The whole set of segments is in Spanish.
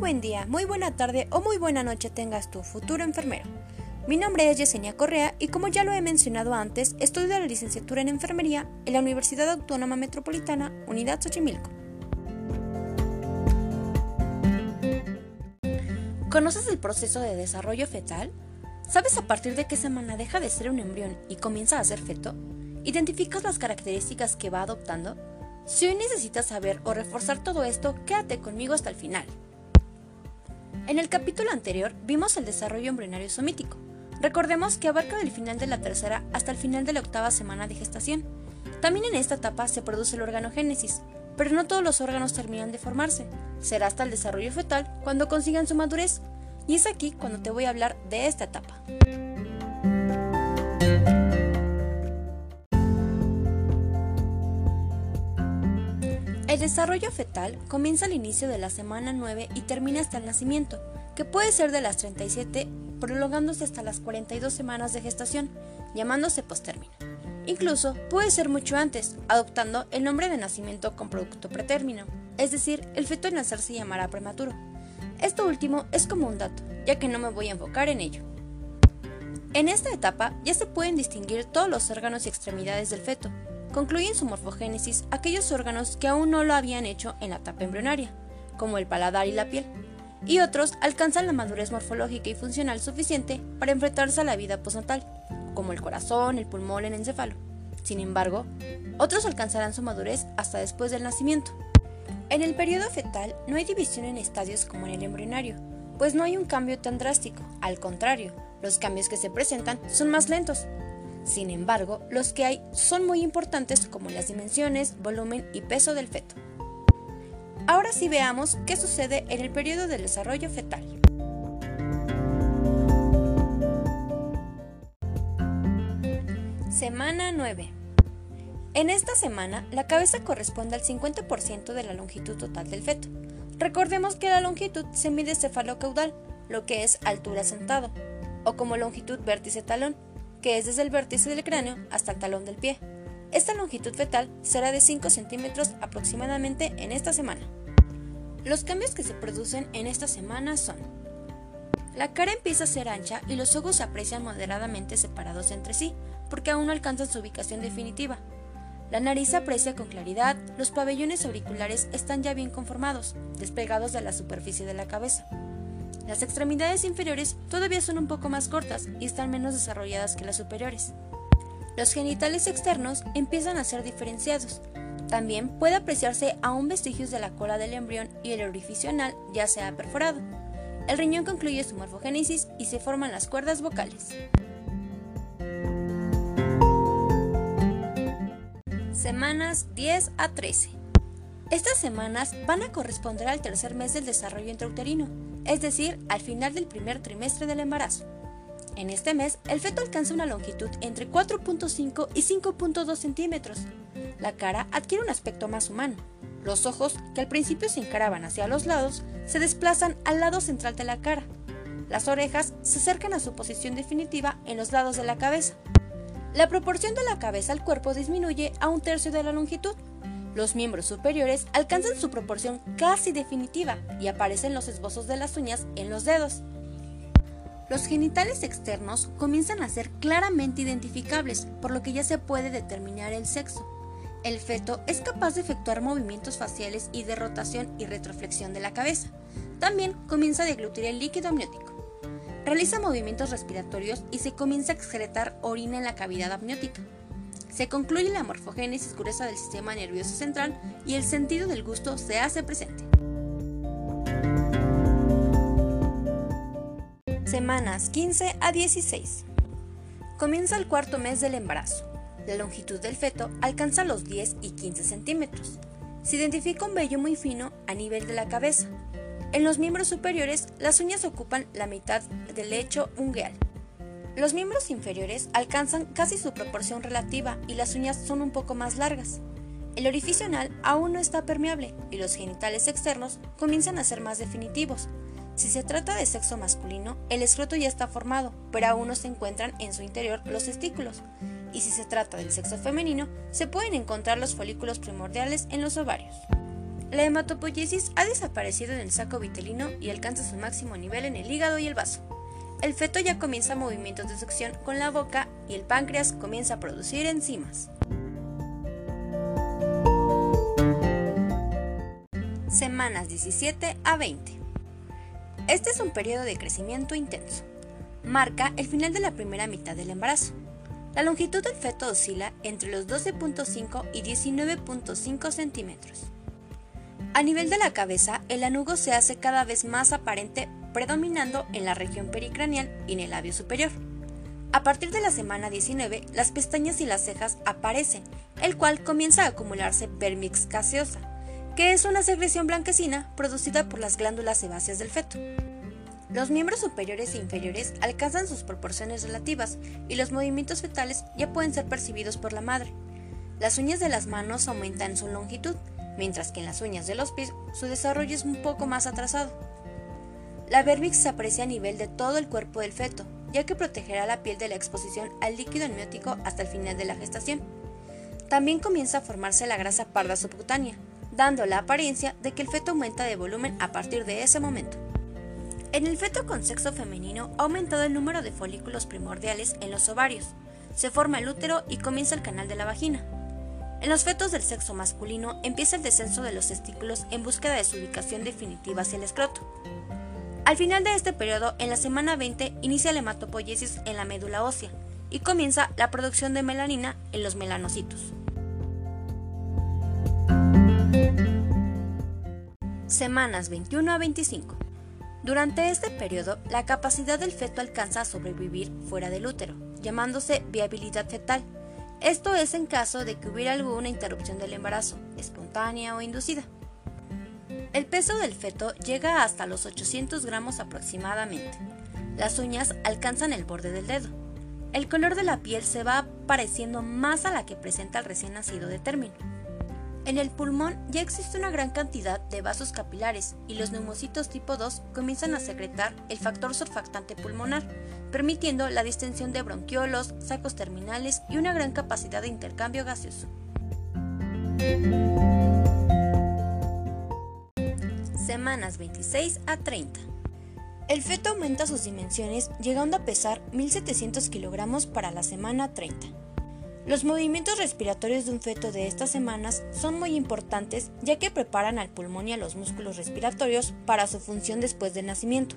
buen día, muy buena tarde o muy buena noche tengas tu futuro enfermero. Mi nombre es Yesenia Correa y como ya lo he mencionado antes, estudio la licenciatura en enfermería en la Universidad Autónoma Metropolitana, Unidad Xochimilco. ¿Conoces el proceso de desarrollo fetal? ¿Sabes a partir de qué semana deja de ser un embrión y comienza a ser feto? ¿Identificas las características que va adoptando? Si hoy necesitas saber o reforzar todo esto, quédate conmigo hasta el final. En el capítulo anterior vimos el desarrollo embrionario somítico. Recordemos que abarca del final de la tercera hasta el final de la octava semana de gestación. También en esta etapa se produce el organogénesis, pero no todos los órganos terminan de formarse. Será hasta el desarrollo fetal cuando consigan su madurez. Y es aquí cuando te voy a hablar de esta etapa. El desarrollo fetal comienza al inicio de la semana 9 y termina hasta el nacimiento, que puede ser de las 37, prolongándose hasta las 42 semanas de gestación, llamándose postérmino. Incluso puede ser mucho antes, adoptando el nombre de nacimiento con producto pretérmino, es decir, el feto al nacer se llamará prematuro. Esto último es como un dato, ya que no me voy a enfocar en ello. En esta etapa ya se pueden distinguir todos los órganos y extremidades del feto, concluyen su morfogénesis aquellos órganos que aún no lo habían hecho en la etapa embrionaria, como el paladar y la piel, y otros alcanzan la madurez morfológica y funcional suficiente para enfrentarse a la vida postnatal, como el corazón, el pulmón, el encéfalo. Sin embargo, otros alcanzarán su madurez hasta después del nacimiento. En el periodo fetal no hay división en estadios como en el embrionario, pues no hay un cambio tan drástico, al contrario, los cambios que se presentan son más lentos, sin embargo, los que hay son muy importantes como las dimensiones, volumen y peso del feto. Ahora sí veamos qué sucede en el periodo del desarrollo fetal. Semana 9. En esta semana, la cabeza corresponde al 50% de la longitud total del feto. Recordemos que la longitud se mide cefalocaudal, lo que es altura sentado, o como longitud vértice talón, que es desde el vértice del cráneo hasta el talón del pie. Esta longitud fetal será de 5 centímetros aproximadamente en esta semana. Los cambios que se producen en esta semana son la cara empieza a ser ancha y los ojos se aprecian moderadamente separados entre sí, porque aún no alcanzan su ubicación definitiva. La nariz se aprecia con claridad, los pabellones auriculares están ya bien conformados, despegados de la superficie de la cabeza. Las extremidades inferiores todavía son un poco más cortas y están menos desarrolladas que las superiores. Los genitales externos empiezan a ser diferenciados. También puede apreciarse aún vestigios de la cola del embrión y el orificio anal ya se ha perforado. El riñón concluye su morfogénesis y se forman las cuerdas vocales. Semanas 10 a 13. Estas semanas van a corresponder al tercer mes del desarrollo intrauterino, es decir, al final del primer trimestre del embarazo. En este mes, el feto alcanza una longitud entre 4.5 y 5.2 centímetros. La cara adquiere un aspecto más humano. Los ojos, que al principio se encaraban hacia los lados, se desplazan al lado central de la cara. Las orejas se acercan a su posición definitiva en los lados de la cabeza. La proporción de la cabeza al cuerpo disminuye a un tercio de la longitud, los miembros superiores alcanzan su proporción casi definitiva y aparecen los esbozos de las uñas en los dedos. Los genitales externos comienzan a ser claramente identificables, por lo que ya se puede determinar el sexo. El feto es capaz de efectuar movimientos faciales y de rotación y retroflexión de la cabeza. También comienza a deglutir el líquido amniótico. Realiza movimientos respiratorios y se comienza a excretar orina en la cavidad amniótica. Se concluye la morfogénesis gruesa del sistema nervioso central y el sentido del gusto se hace presente. Semanas 15 a 16. Comienza el cuarto mes del embarazo. La longitud del feto alcanza los 10 y 15 centímetros. Se identifica un vello muy fino a nivel de la cabeza. En los miembros superiores, las uñas ocupan la mitad del lecho ungueal. Los miembros inferiores alcanzan casi su proporción relativa y las uñas son un poco más largas. El orificio anal aún no está permeable y los genitales externos comienzan a ser más definitivos. Si se trata de sexo masculino, el escroto ya está formado, pero aún no se encuentran en su interior los testículos. Y si se trata del sexo femenino, se pueden encontrar los folículos primordiales en los ovarios. la hematopoiesis ha desaparecido en el saco vitelino y alcanza su máximo nivel en el hígado y el vaso. El feto ya comienza movimientos de succión con la boca y el páncreas comienza a producir enzimas. Semanas 17 a 20. Este es un periodo de crecimiento intenso. Marca el final de la primera mitad del embarazo. La longitud del feto oscila entre los 12.5 y 19.5 centímetros. A nivel de la cabeza, el anugo se hace cada vez más aparente, predominando en la región pericranial y en el labio superior. A partir de la semana 19, las pestañas y las cejas aparecen, el cual comienza a acumularse vermix gaseosa, que es una secreción blanquecina producida por las glándulas sebáceas del feto. Los miembros superiores e inferiores alcanzan sus proporciones relativas y los movimientos fetales ya pueden ser percibidos por la madre. Las uñas de las manos aumentan su longitud, mientras que en las uñas de los pies su desarrollo es un poco más atrasado. La vervix se aprecia a nivel de todo el cuerpo del feto, ya que protegerá la piel de la exposición al líquido amniótico hasta el final de la gestación. También comienza a formarse la grasa parda subcutánea, dando la apariencia de que el feto aumenta de volumen a partir de ese momento. En el feto con sexo femenino ha aumentado el número de folículos primordiales en los ovarios, se forma el útero y comienza el canal de la vagina. En los fetos del sexo masculino empieza el descenso de los testículos en búsqueda de su ubicación definitiva hacia el escroto. Al final de este periodo, en la semana 20, inicia la hematopoiesis en la médula ósea y comienza la producción de melanina en los melanocitos. Semanas 21 a 25. Durante este periodo, la capacidad del feto alcanza a sobrevivir fuera del útero, llamándose viabilidad fetal. Esto es en caso de que hubiera alguna interrupción del embarazo, espontánea o inducida. El peso del feto llega hasta los 800 gramos aproximadamente. Las uñas alcanzan el borde del dedo. El color de la piel se va pareciendo más a la que presenta el recién nacido de término. En el pulmón ya existe una gran cantidad de vasos capilares y los neumocitos tipo 2 comienzan a secretar el factor surfactante pulmonar, permitiendo la distensión de bronquiolos, sacos terminales y una gran capacidad de intercambio gaseoso. Semanas 26 a 30. El feto aumenta sus dimensiones llegando a pesar 1.700 kilogramos para la semana 30. Los movimientos respiratorios de un feto de estas semanas son muy importantes ya que preparan al pulmón y a los músculos respiratorios para su función después del nacimiento.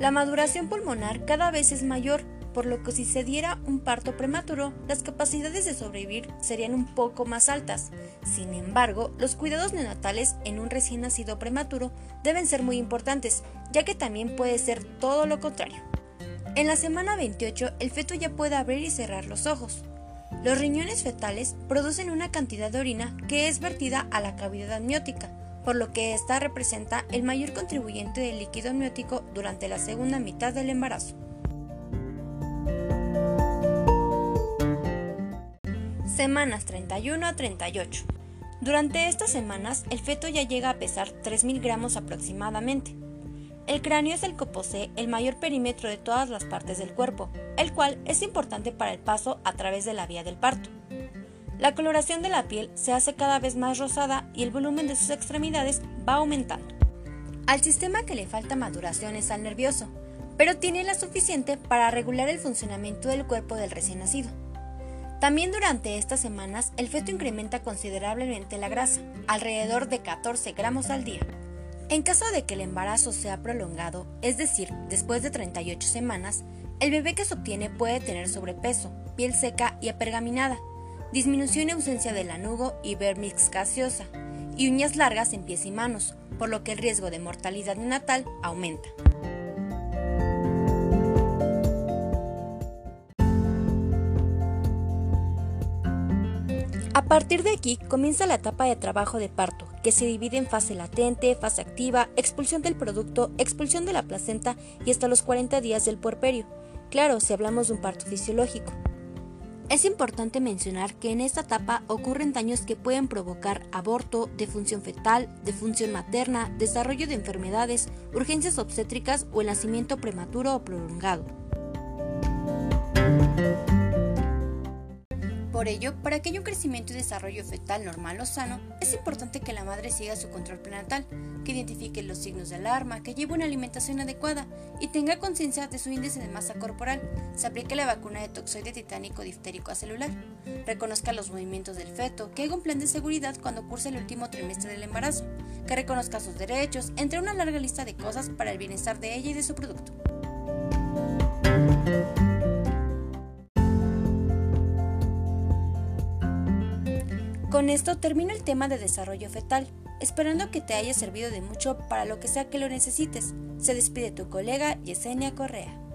La maduración pulmonar cada vez es mayor, por lo que si se diera un parto prematuro, las capacidades de sobrevivir serían un poco más altas. Sin embargo, los cuidados neonatales en un recién nacido prematuro deben ser muy importantes, ya que también puede ser todo lo contrario. En la semana 28, el feto ya puede abrir y cerrar los ojos. Los riñones fetales producen una cantidad de orina que es vertida a la cavidad amniótica, por lo que esta representa el mayor contribuyente del líquido amniótico durante la segunda mitad del embarazo. Semanas 31 a 38. Durante estas semanas, el feto ya llega a pesar 3.000 gramos aproximadamente. El cráneo es el que posee el mayor perímetro de todas las partes del cuerpo, el cual es importante para el paso a través de la vía del parto. La coloración de la piel se hace cada vez más rosada y el volumen de sus extremidades va aumentando. Al sistema que le falta maduración es al nervioso, pero tiene la suficiente para regular el funcionamiento del cuerpo del recién nacido. También durante estas semanas el feto incrementa considerablemente la grasa, alrededor de 14 gramos al día. En caso de que el embarazo sea prolongado, es decir, después de 38 semanas, el bebé que se obtiene puede tener sobrepeso, piel seca y apergaminada, disminución y ausencia del anugo y vermix gaseosa, y uñas largas en pies y manos, por lo que el riesgo de mortalidad neonatal aumenta. Partir de aquí comienza la etapa de trabajo de parto, que se divide en fase latente, fase activa, expulsión del producto, expulsión de la placenta y hasta los 40 días del puerperio. Claro, si hablamos de un parto fisiológico. Es importante mencionar que en esta etapa ocurren daños que pueden provocar aborto, defunción fetal, defunción materna, desarrollo de enfermedades, urgencias obstétricas o el nacimiento prematuro o prolongado. Por ello, para que haya un crecimiento y desarrollo fetal normal o sano, es importante que la madre siga su control prenatal, que identifique los signos de alarma, que lleve una alimentación adecuada y tenga conciencia de su índice de masa corporal, se aplique la vacuna de toxoide titánico diftérico celular, reconozca los movimientos del feto, que haga un plan de seguridad cuando curse el último trimestre del embarazo, que reconozca sus derechos, entre una larga lista de cosas para el bienestar de ella y de su producto. Con esto termino el tema de desarrollo fetal, esperando que te haya servido de mucho para lo que sea que lo necesites. Se despide tu colega Yesenia Correa.